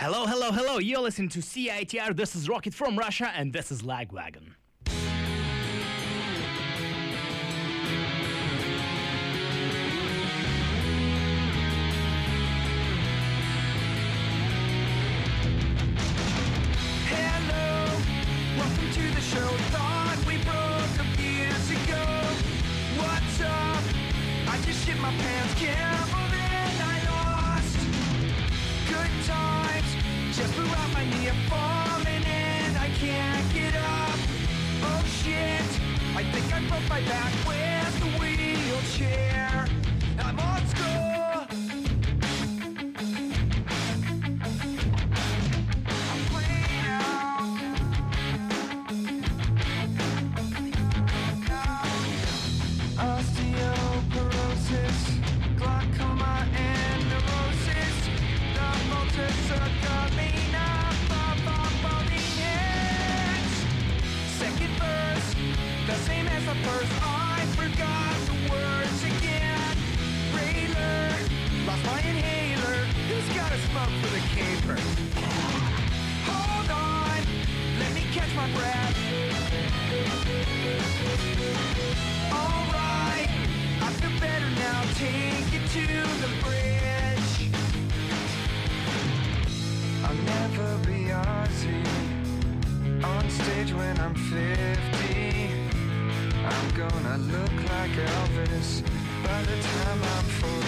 Hello, hello, hello. You're listening to CITR. This is Rocket from Russia, and this is Lagwagon. Welcome to just blew out my knee. I'm falling and I can't get up. Oh shit, I think I broke my back. Where's the wheelchair? Smoke for the caper? Hold on, let me catch my breath. Alright, I feel better now. Take it to the bridge. I'll never be Ozzy on stage when I'm 50. I'm gonna look like Elvis by the time I'm 40.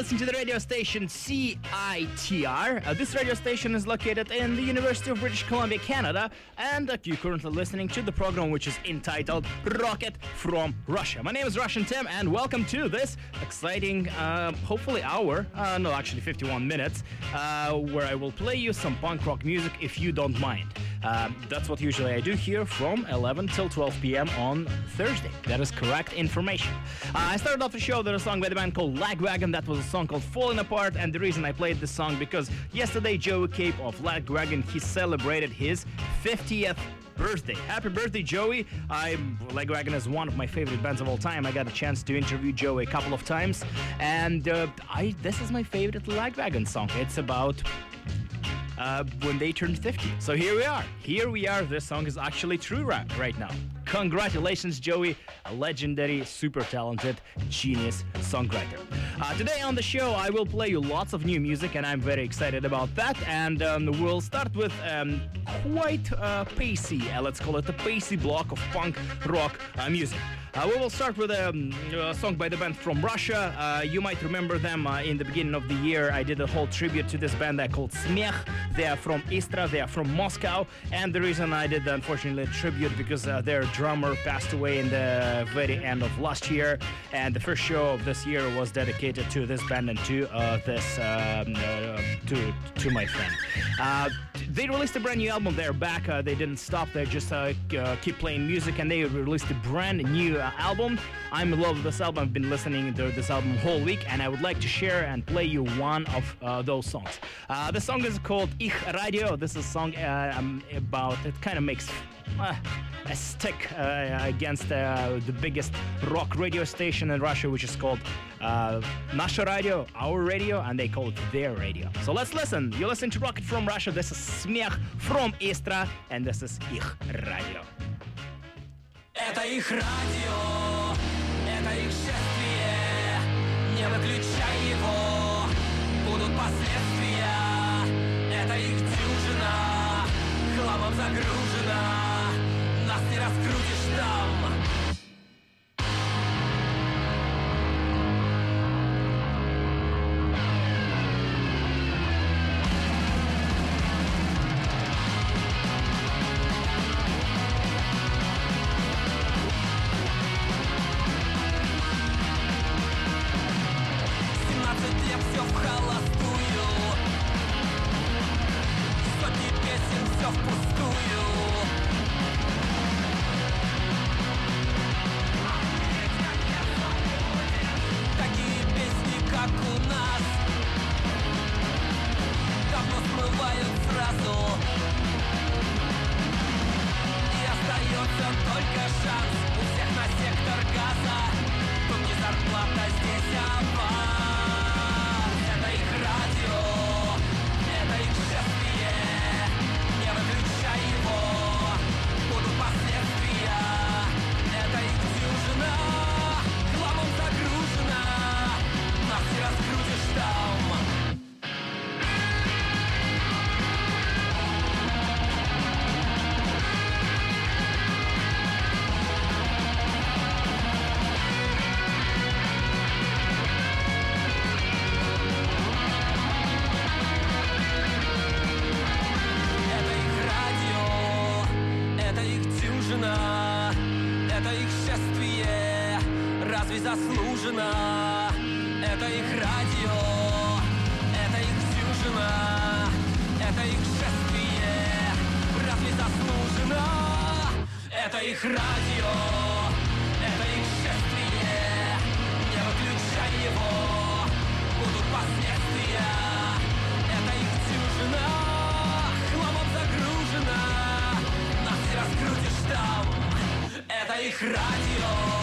Listening to the radio station CITR. Uh, this radio station is located in the University of British Columbia, Canada, and uh, you're currently listening to the program which is entitled Rocket from Russia. My name is Russian Tim, and welcome to this exciting, uh, hopefully hour, uh, no, actually 51 minutes, uh, where I will play you some punk rock music if you don't mind. Um, that's what usually I do here from 11 till 12 p.m. on Thursday. That is correct information. Uh, I started off the show with a song by the band called Lagwagon. That was a song called Falling Apart, and the reason I played this song because yesterday Joey Cape of Lagwagon he celebrated his 50th birthday. Happy birthday, Joey. I'm Lagwagon is one of my favorite bands of all time. I got a chance to interview Joey a couple of times, and uh, I this is my favorite Lagwagon song. It's about uh, when they turned 50. So here we are. Here we are. This song is actually true right, right now. Congratulations, Joey, a legendary, super talented, genius songwriter. Uh, today on the show, I will play you lots of new music, and I'm very excited about that. And um, we'll start with um, quite uh, pacey, uh, let's call it a pacey block of punk rock uh, music. Uh, we will start with um, a song by the band from Russia. Uh, you might remember them uh, in the beginning of the year. I did a whole tribute to this band. They called Smech. They are from Istra. They are from Moscow. And the reason I did, unfortunately, a tribute because uh, their drummer passed away in the very end of last year. And the first show of this year was dedicated to this band and to uh, this um, uh, to to my friend. Uh, they released a brand new album. They're back. Uh, they didn't stop. They just uh, uh, keep playing music, and they released a brand new album. I'm in love with this album. I've been listening to this album whole week, and I would like to share and play you one of those songs. The song is called Ich Radio. This is a song um, about. It kind of makes a stick uh, against uh, the biggest rock radio station in Russia, which is called uh, Nasha Radio, our radio, and they call it their radio. So let's listen. You listen to Rocket from Russia. This is Smech from Istra, and this is Ich Radio. Это их радио, это их. Не выключай его. их радио. Это их счастье. Не выключай его. Будут последствия. Это их дюжина Хламом загружена. Нас не раскрутишь там. Это их радио.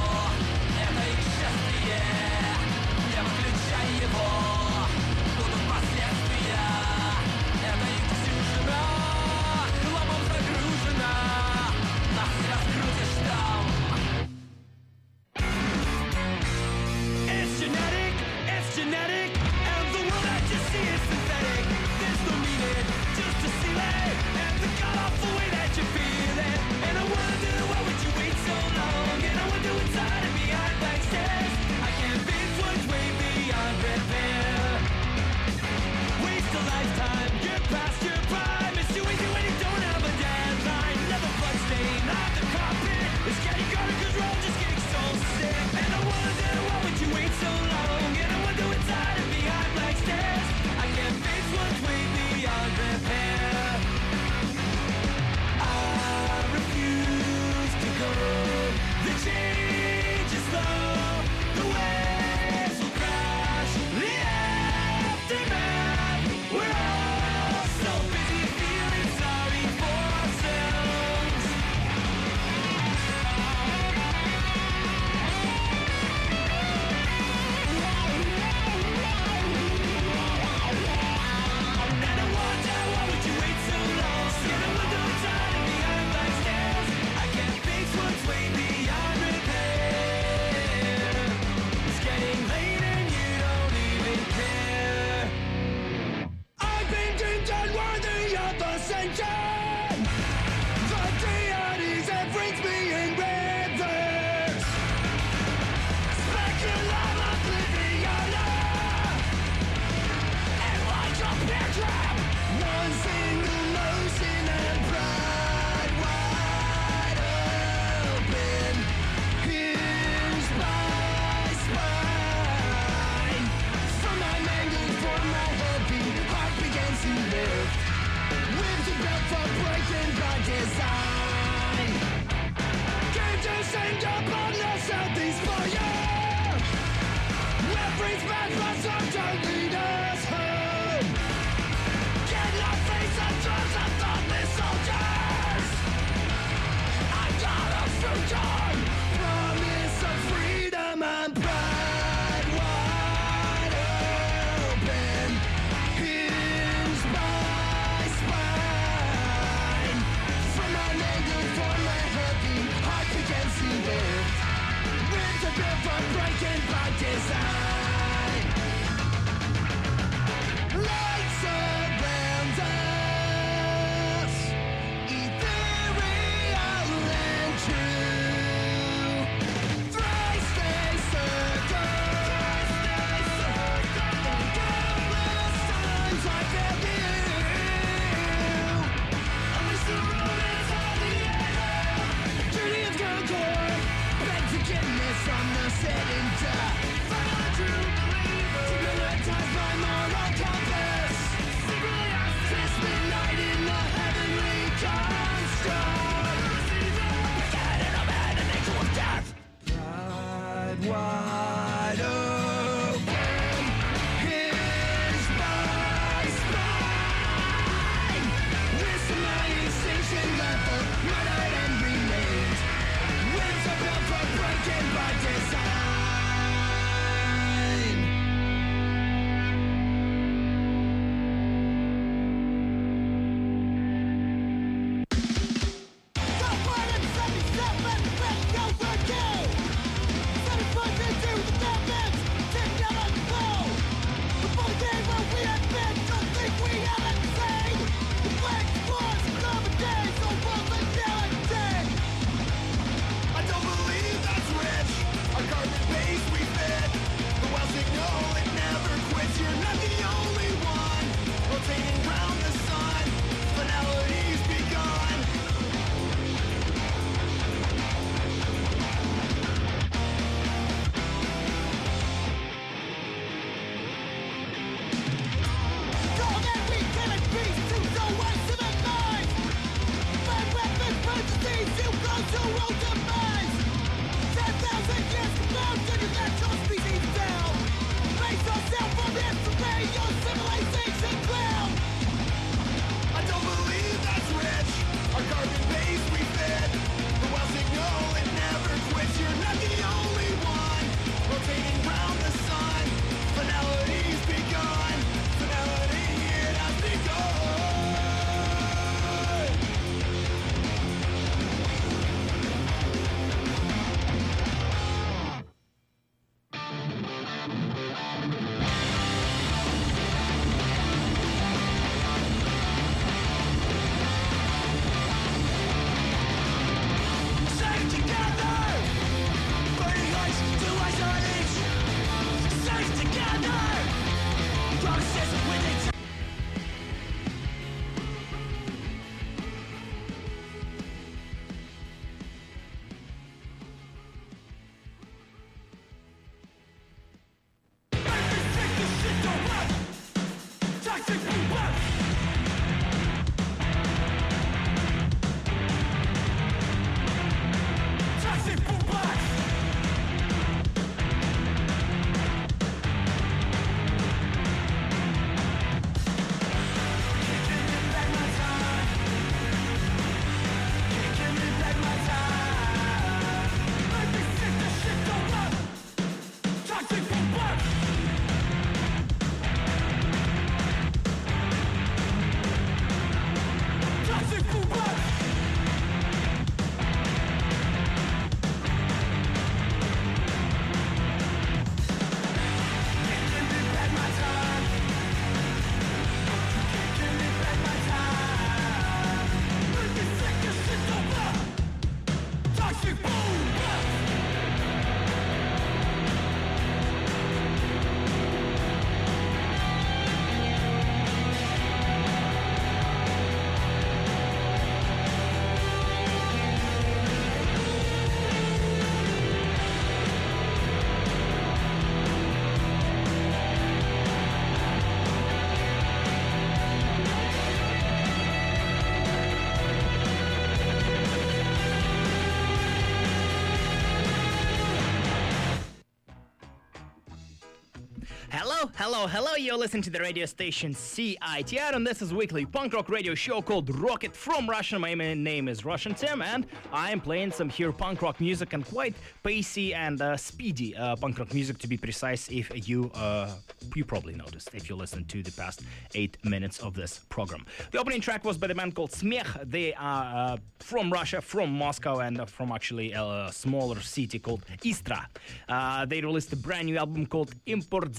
Hello, hello. You're listening to the radio station CITR, and this is weekly punk rock radio show called Rocket from Russia. My name is Russian Tim, and I am playing some here punk rock music and quite pacey and uh, speedy uh, punk rock music to be precise. If you uh, you probably noticed if you listened to the past eight minutes of this program. The opening track was by the band called Smech. They are uh, from Russia, from Moscow, and uh, from actually a smaller city called Istra. Uh, they released a brand new album called Import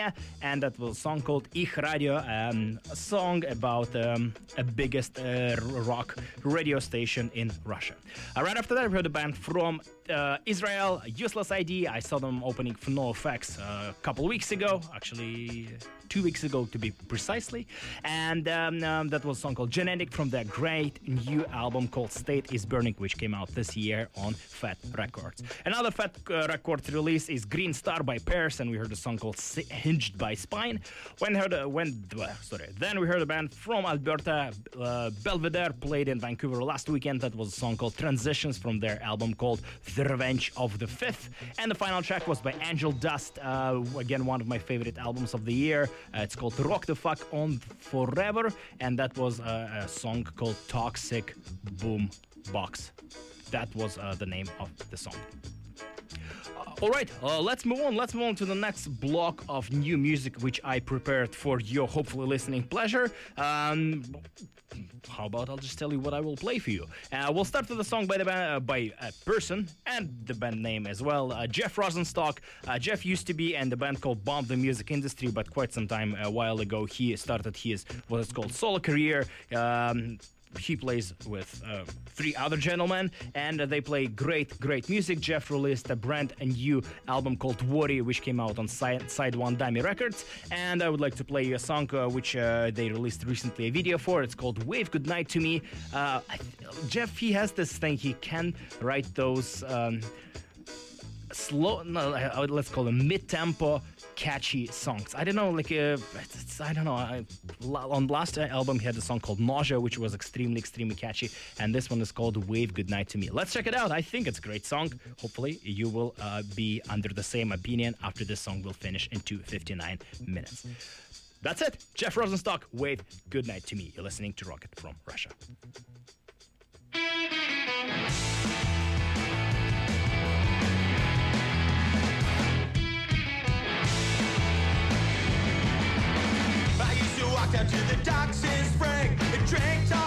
Romania, and that was a song called Ich Radio, um, a song about um, a biggest uh, rock radio station in Russia. Uh, right after that, we heard a band from uh, Israel, Useless ID. I saw them opening for NoFX a couple weeks ago, actually two weeks ago to be precisely, and um, um, that was a song called Genetic from their great new album called State is Burning, which came out this year on Fat Wreck Chords. Another Fat uh, Wreck Chords release is Green Star by Pears, and we heard a song called Hinged by Spine. When heard uh, when uh, sorry, then we heard a band from Alberta, uh, Belvedere, played in Vancouver last weekend. That was a song called Transmissions from their album called The Revenge of the Fifth. And the final track was by Angel Du$t, uh, again, one of my favorite albums of the year. Uh, it's called Rock the Fuck On Forever, and that was uh, a song called Toxic Boom Box. That was uh, the name of the song. All right, uh, let's move on. Let's move on to the next block of new music, which I prepared for your hopefully listening pleasure. Um, how about I'll just tell you what I will play for you? Uh, we'll start with a song by the band, uh, by a person and the band name as well. Uh, Jeff Rosenstock. Uh, Jeff used to be in the band called Bomb the Music Industry, but quite some time a while ago he started his what is called solo career. Um, he plays with uh, three other gentlemen and they play great great music. Jeff released a brand new album called worry which came out on side, SideOneDummy records. And i would like to play you a song uh, which uh, they released recently a video for. It's called wave goodnight to me. Uh, jeff he has this thing he can write those um, slow no, let's call them mid-tempo catchy songs. I don't know like uh, i don't know I, on last album he had a song called nausea which was extremely extremely catchy and this one is called wave goodnight to me. Let's check it out. I think it's a great song. Hopefully you will uh, be under the same opinion after this song will finish in 2:59 minutes. That's it. Jeff rosenstock wave goodnight to me. You're listening to rocket from russia used to the docks in spring. And drink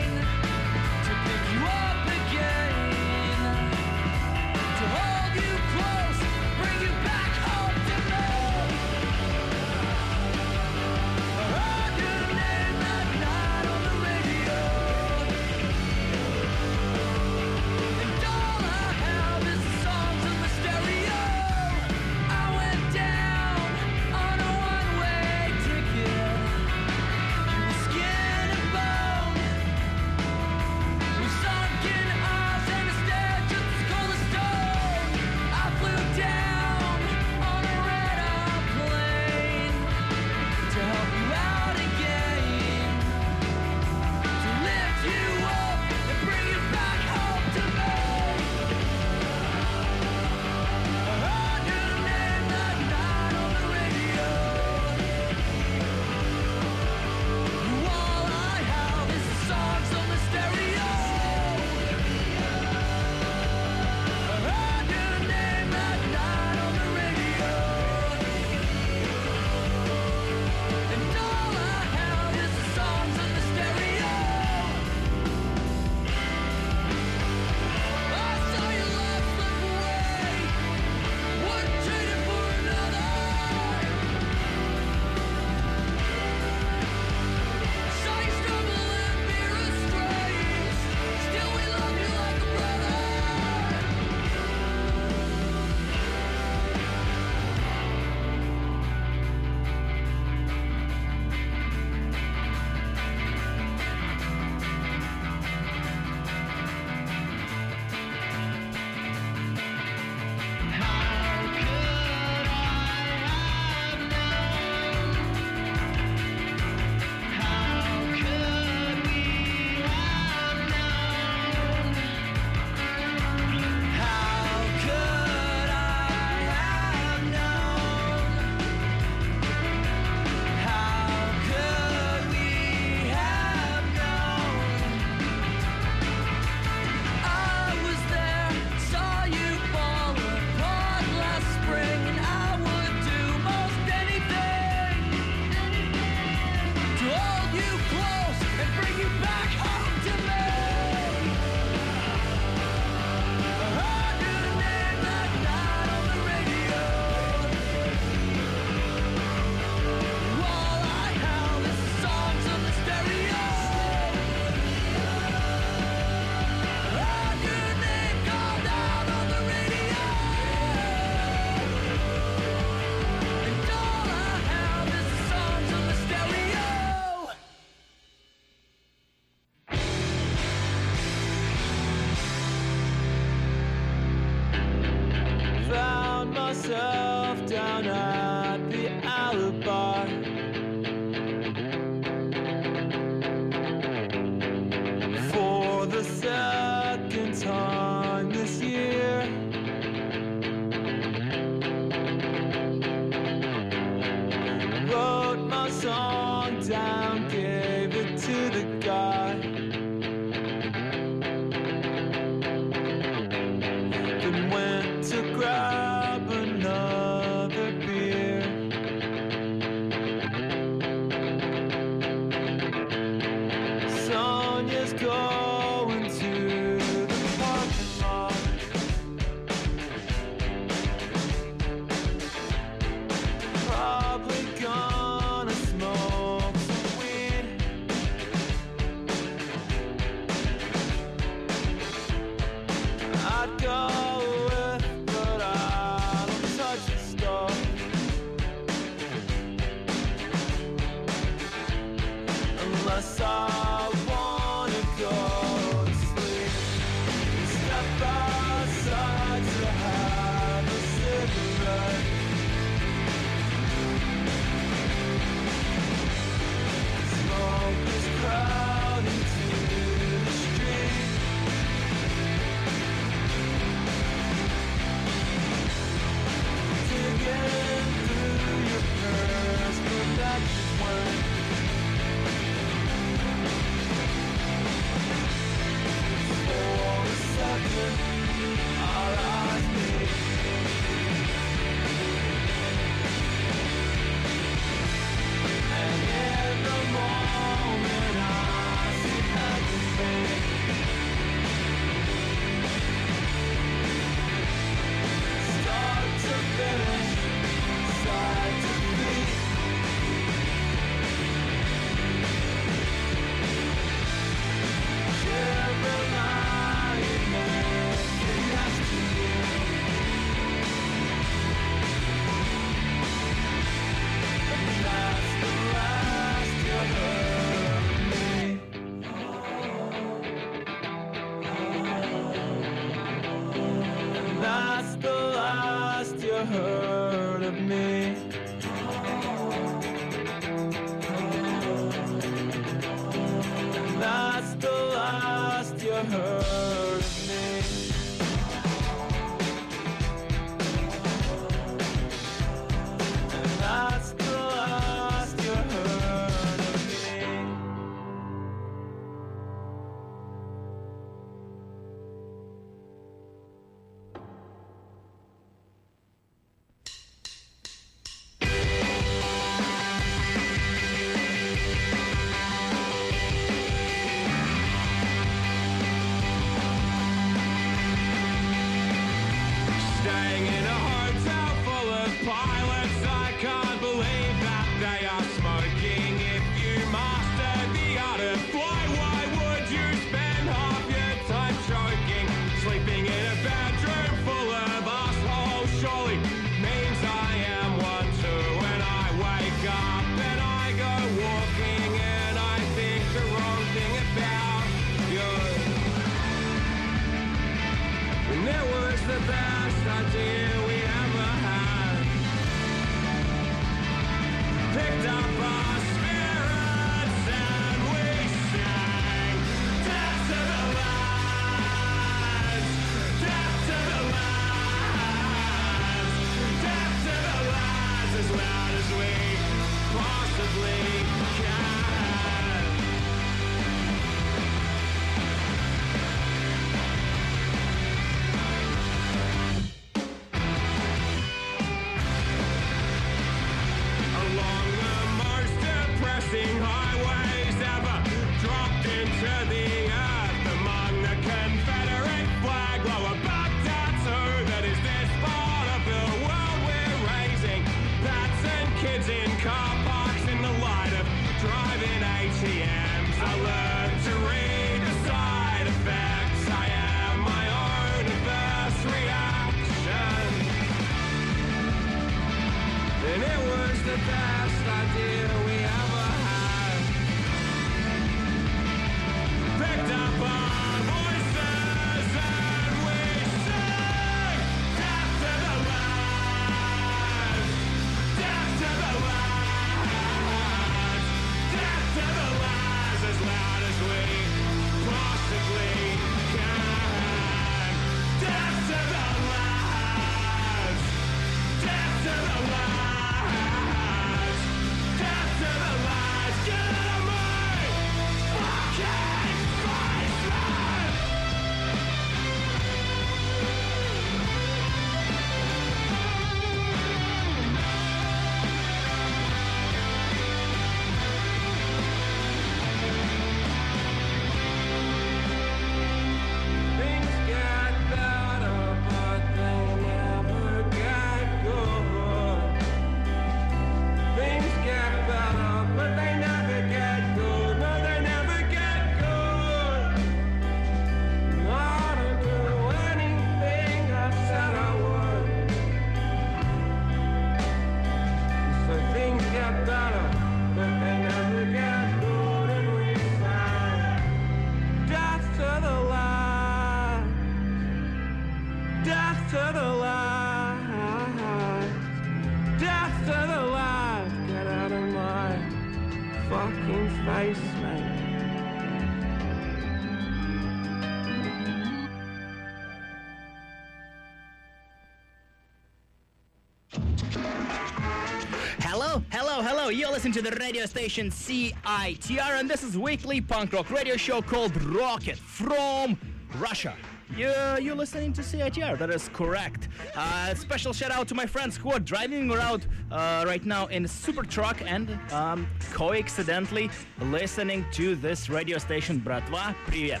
listen to the radio station CITR, and this is weekly punk rock radio show called Rocket from Russia. Yeah, you're listening to CITR. That is correct. Uh, special shout out to my friends who are driving around uh, right now in a super truck and um, coincidentally listening to this radio station. Братва, привет.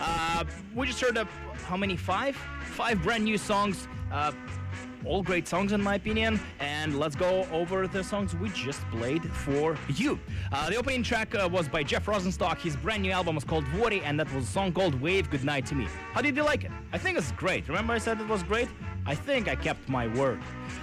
Uh, we just heard up how many five, five brand new songs. Uh, all great songs in my opinion. And let's go over the songs we just played for you. Uh, the opening track uh, was by Jeff Rosenstock. His brand new album was called Worry, and that was a song called Wave Goodnight to Me. How did you like it? I think it's great. Remember, I said it was great? I think I kept my word.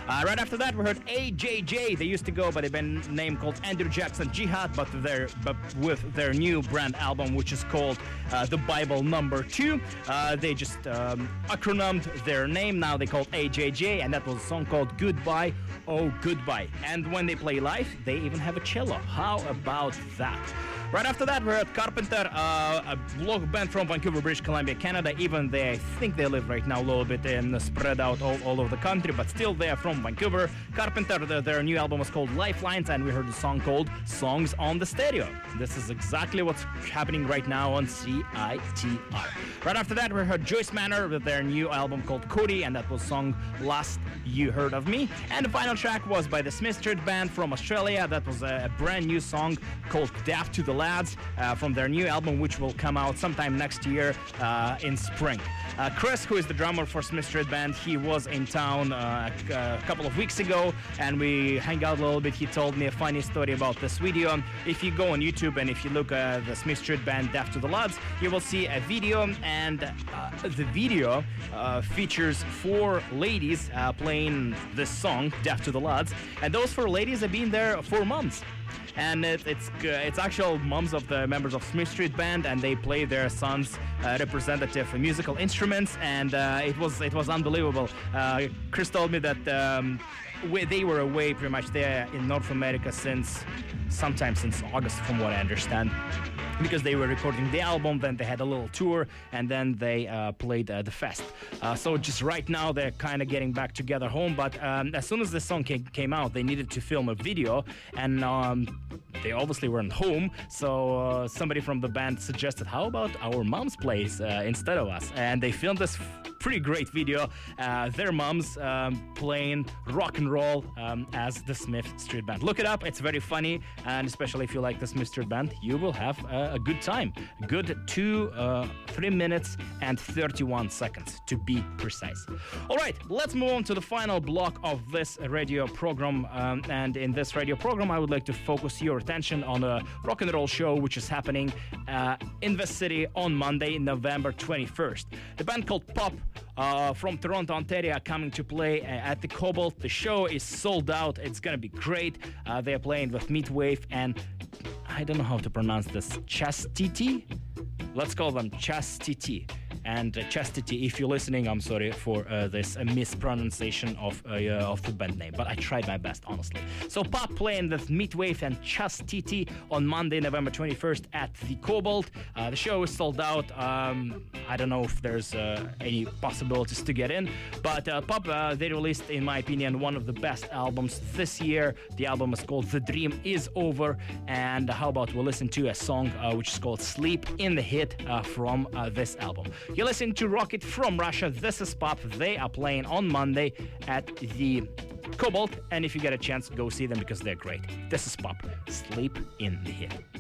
Uh, right after that, we heard AJJ. They used to go by the band name called Andrew Jackson Jihad, but their but with their new brand album, which is called uh, The Bible Number Two. Uh, they just um, acronymed their name. Now they called AJJ, and that was a song called Goodbye, Oh Goodbye. And when they play live, they even have a cello. How about that? Right after that, we're at Carpenter, uh, a local band from Vancouver, British Columbia, Canada. Even they, I think they live right now a little bit and spread out all, all over the country, but still they are from Vancouver. Carpenter, their, their new album was called Lifelines, and we heard a song called Songs on the Stereo. This is exactly what's happening right now on CITR. Right after that, we heard Joyce Manor with their new album called Cody, and that was song Last You Heard of Me. And the final track was by the Smith Street Band from Australia. That was a, a brand new song called Death to the Lads uh, from their new album, which will come out sometime next year uh, in spring. Uh, Chris, who is the drummer for Smith Street Band, he was in town uh, a, a couple of weeks ago, and we hang out a little bit. He told me a funny story about this video. If you go on YouTube and if you look at the Smith Street Band Death to the Lads, you will see a video, and uh, the video uh, features four ladies uh, playing this song, Death to the Lads, and those four ladies have been there for months and it, it's uh, it's actual moms of the members of Smith Street Band, and they play their sons' uh, representative musical instruments, and uh, it was it was unbelievable. Uh, Chris told me that. Um, we, they were away pretty much there in North America since sometime since August, from what I understand because they were recording the album, then they had a little tour, and then they uh, played uh, the fest. Uh, so just right now they're kind of getting back together home. But um, as soon as the song came, came out, they needed to film a video, and um, they obviously weren't home. So uh, somebody from the band suggested, "How about our mom's place uh, instead of us?" And they filmed this pretty great video. Uh, their moms um, playing rock and roll um, as the Smith Street Band. Look it up; it's very funny, and especially if you like the Smith Street Band, you will have a, good time. Good two, uh, three minutes and 31 seconds to be precise. All right, let's move on to the final block of this radio program. Um, and in this radio program, I would like to focus your attention on a rock and roll show which is happening uh, in the city on Monday, November 21st. The band called PUP uh, from Toronto, Ontario, are coming to play uh, at the Cobalt. The show is sold out. It's gonna be great. Uh, they're playing with Meat Wave and I don't know how to pronounce this. Chastity? Let's call them Chastity. And uh, Chastity, if you're listening, I'm sorry for uh, this mispronunciation of uh, of the band name, but I tried my best, honestly. So PUP playing with Meat Wave and Chastity on Monday, November 21st at the Cobalt. Uh, the show is sold out. Um, I don't know if there's uh, any possibilities to get in, but PUP they released, in my opinion, one of the best albums this year. The album is called The Dream Is Over, and how about we listen to a song which is called Sleep in the Hit from this album. You listen to Rocket from Russia. This is PUP. They are playing on Monday at the Cobalt, and if you get a chance, go see them because they're great. This is PUP. Sleep in the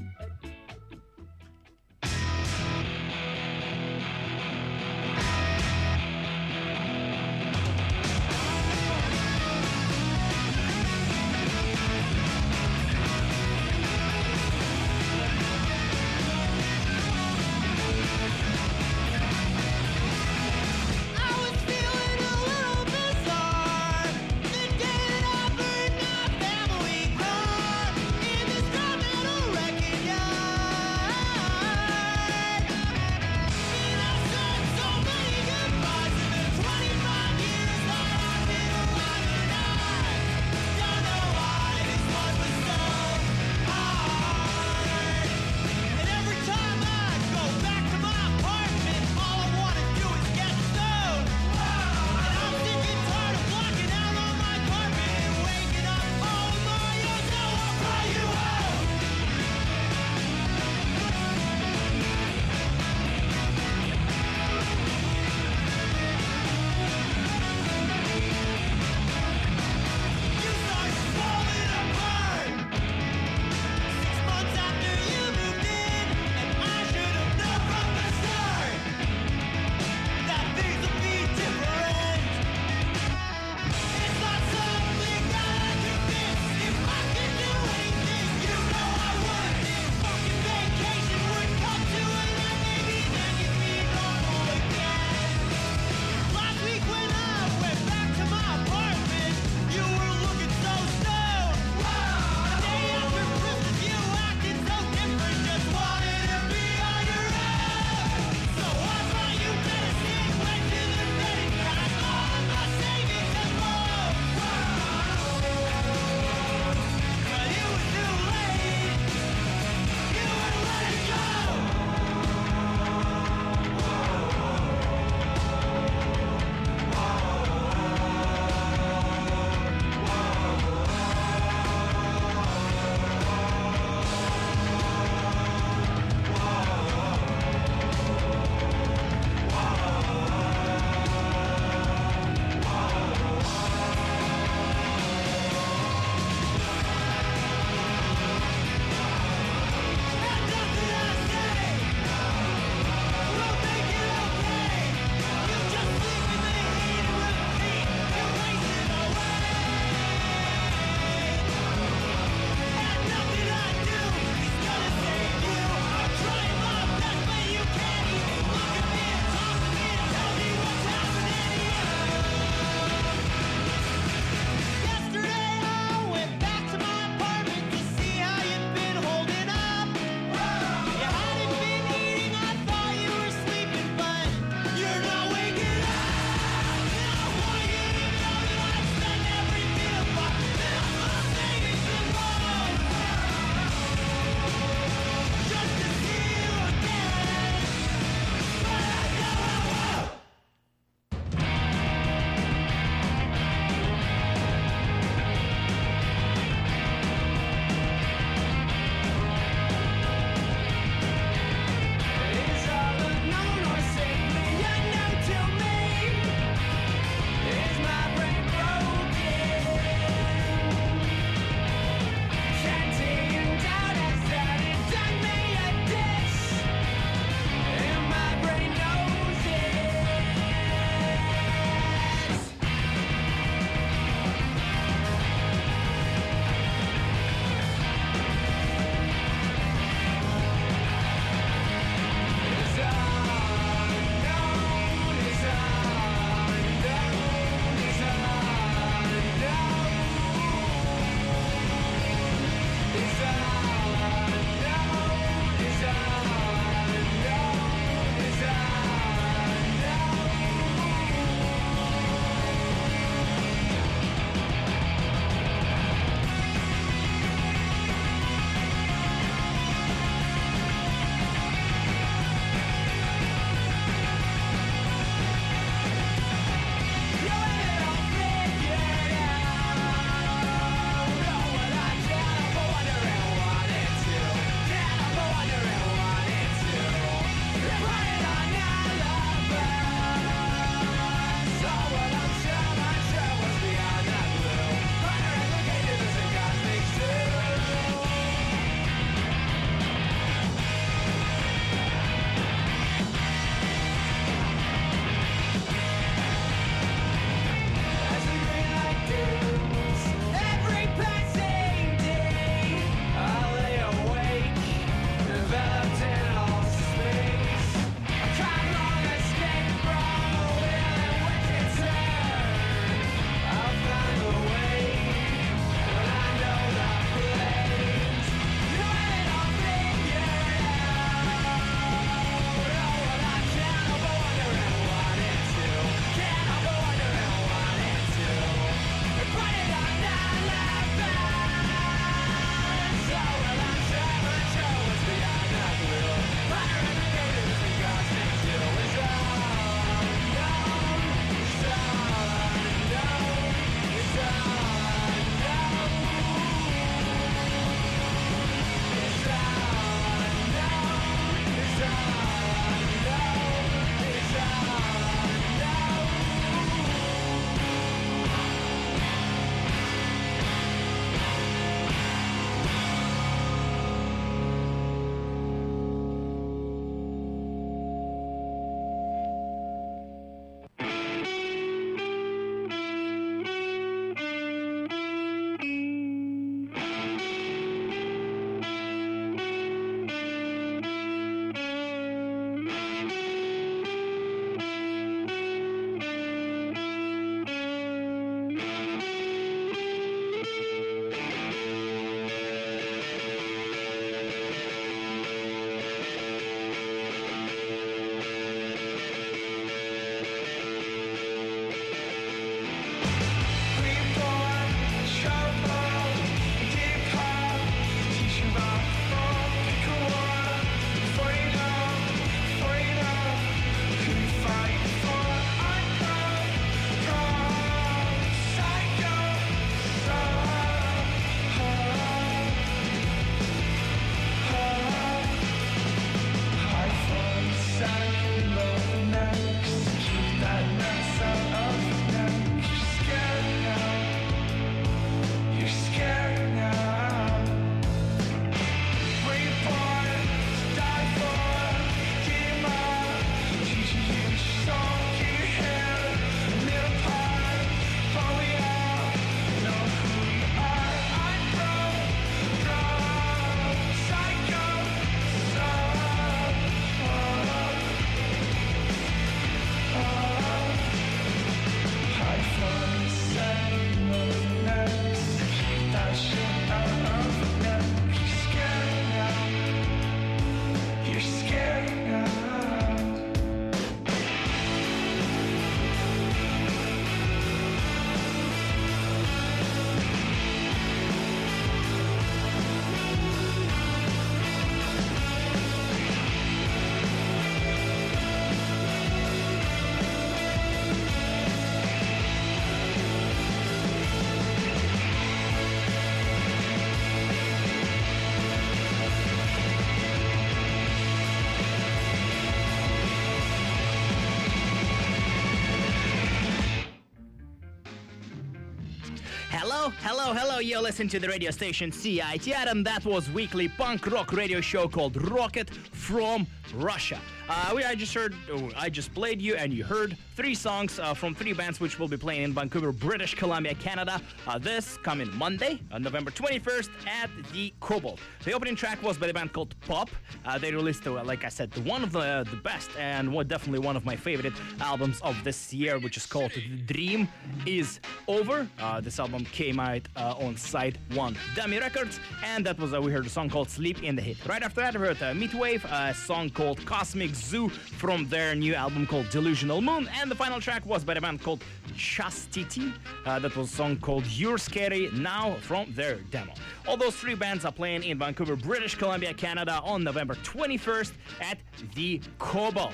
Hello, hello. You're listening to the radio station CITR, and that was weekly punk rock radio show called Rocket from Russia. Uh, we, I just heard, oh, I just played you, and you heard three songs uh, from three bands which will be playing in Vancouver, British Columbia, Canada. Uh, this coming Monday, uh, November 21st, at the Cobalt. The opening track was by the band called PUP. Uh, they released, uh, like I said, one of the the best and definitely one of my favorite albums of this year, which is called "The Dream Is Over." This album came out on Side One Dummy Records, and that was we heard a song called "Sleep in the Heat." Right after that, we heard Meat Wave, a song called "Cosmic Zoo" from their new album called "Delusional Moon," and the final track was by the band called Chastity. Uh, that was a song called "You're Scary" now from their demo. All those three bands are playing in Vancouver, British Columbia, Canada on November 21st at the Cobalt.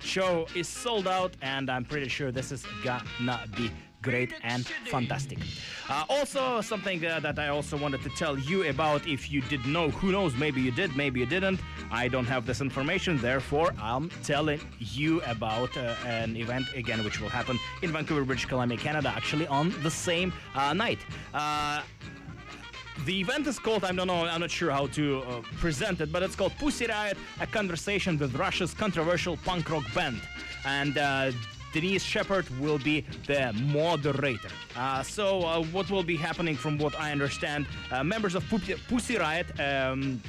Show is sold out, and I'm pretty sure this is gonna be great and fantastic. Uh, also, something uh, that I also wanted to tell you about if you did know, who knows, maybe you did, maybe you didn't. I don't have this information, therefore, I'm telling you about uh, an event again, which will happen in Vancouver, British Columbia, Canada, actually on the same uh, night. Uh, the event is called, I don't know, I'm not sure how to uh, present it, but it's called Pussy Riot, a conversation with Russia's controversial punk rock band. And uh, Denise Shepard will be the moderator. Uh, so, uh, what will be happening from what I understand, uh, members of Pussy Riot, um,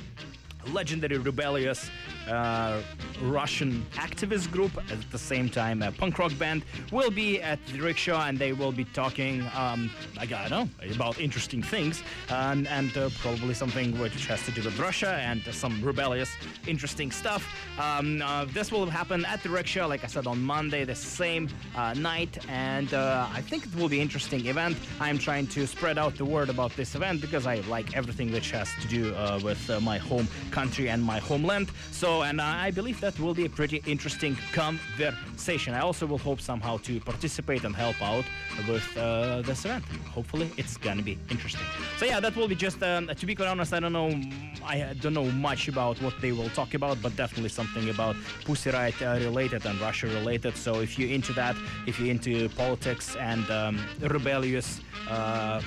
legendary rebellious uh, Russian activist group, at the same time a punk rock band, will be at the rickshaw and they will be talking, um, I don't know, about interesting things and, and uh, probably something which has to do with Russia and some rebellious, interesting stuff. Um, uh, this will happen at the rickshaw, like I said, on Monday, the same uh, night, and uh, I think it will be interesting event. I'm trying to spread out the word about this event because I like everything which has to do uh, with my home country and my homeland. So, and I believe that will be a pretty interesting conversation. I also will hope somehow to participate and help out with uh, this event. Hopefully, it's gonna be interesting. So yeah, that will be just. Um, to be quite honest, I don't know. I don't know much about what they will talk about, but definitely something about Pussy Riot uh, related and Russia related. So if you're into that, if you're into politics and um, rebellious. Uh,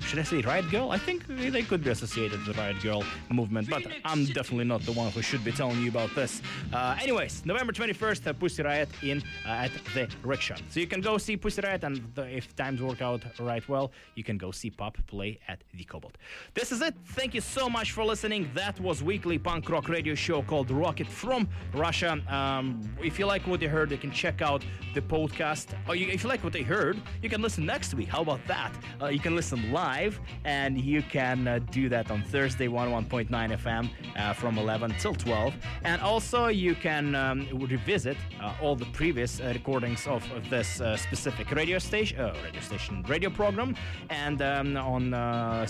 should I say Riot Grrrl? I think they could be associated with the Riot Grrrl movement, but I'm definitely not the one who should be telling you about this. Uh, anyways, November 21st, uh, Pussy Riot in uh, at the Rickshaw. So you can go see Pussy Riot, and the, if times work out right well, you can go see PUP play at the Cobalt. This is it. Thank you so much for listening. That was weekly punk rock radio show called Rocket from Russia. Um, if you like what you heard, you can check out the podcast. Or you, if you like what they heard, you can listen next week. How about that? Uh, you can listen live, and you can uh, do that on Thursday, 11.9 FM uh, from 11 till 12. And also, you can um, revisit uh, all the previous uh, recordings of, of this uh, specific radio station, radio station, radio program, and um, on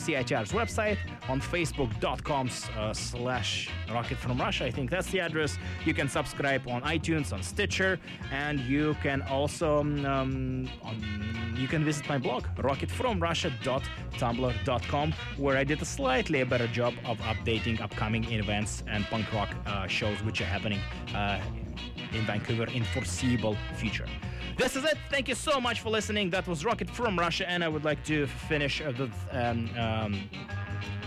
CITR's website, on Facebook.com slash Rocket from Russia. I think that's the address. You can subscribe on iTunes, on Stitcher, and you can also um, on, you can visit my blog, rocketfromrussia.tumblr.com, where I did a slightly better job of updating upcoming events and punk rock uh, shows which are happening uh, in Vancouver in foreseeable future. This is it. Thank you so much for listening. That was Rocket from Russia, and I would like to finish with. Um, um,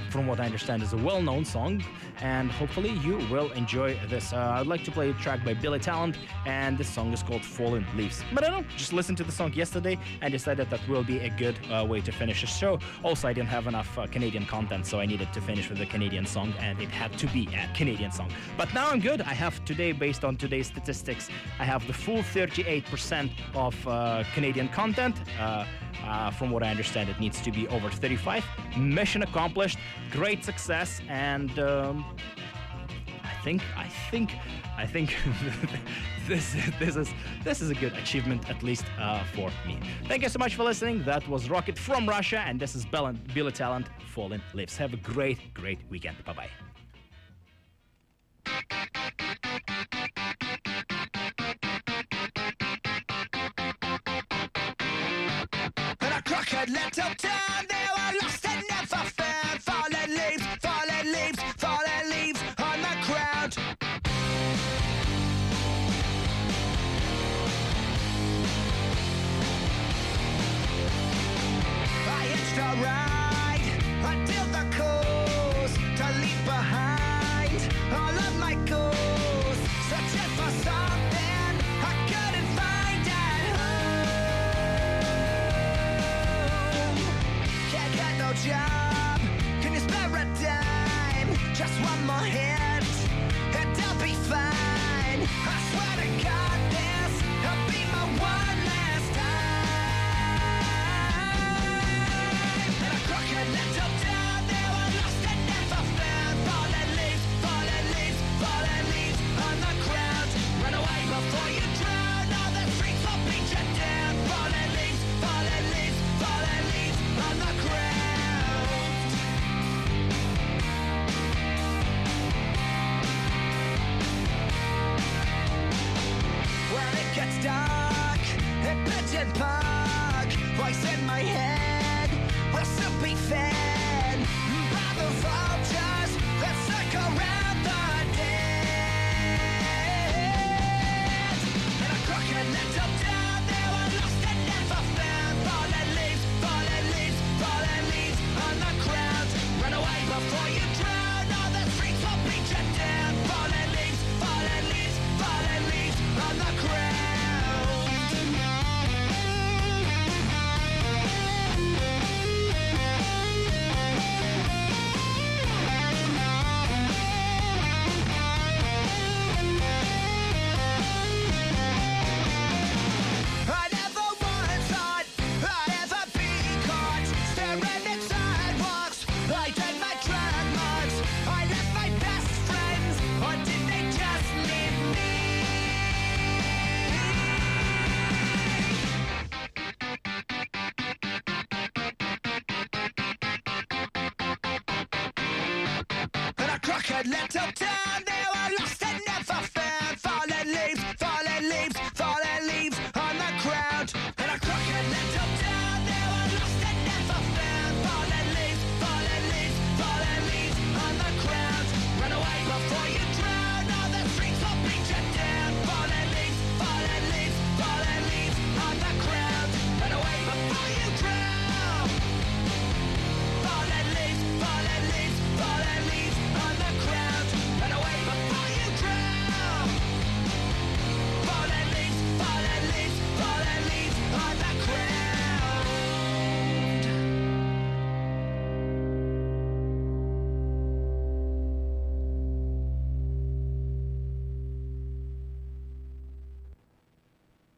from what I understand, is a well-known song, and hopefully you will enjoy this. Uh, I'd like to play a track by Billy Talent, and this song is called "Fallen Leaves." But I don't know, just listened to the song yesterday and decided that will be a good uh, way to finish the show. Also, I didn't have enough uh, Canadian content, so I needed to finish with a Canadian song, and it had to be a Canadian song. But now I'm good. I have today, based on today's statistics, I have the full 38% of uh, Canadian content. Uh, from what I understand, it needs to be over 35. Mission accomplished, great success, and um, I think, I think, I think this this is this is a good achievement at least uh, for me. Thank you so much for listening. That was Rocket from Russia, and this is Bell Billy Talent. Fallen Lives. Have a great, great weekend. Bye bye. A crooked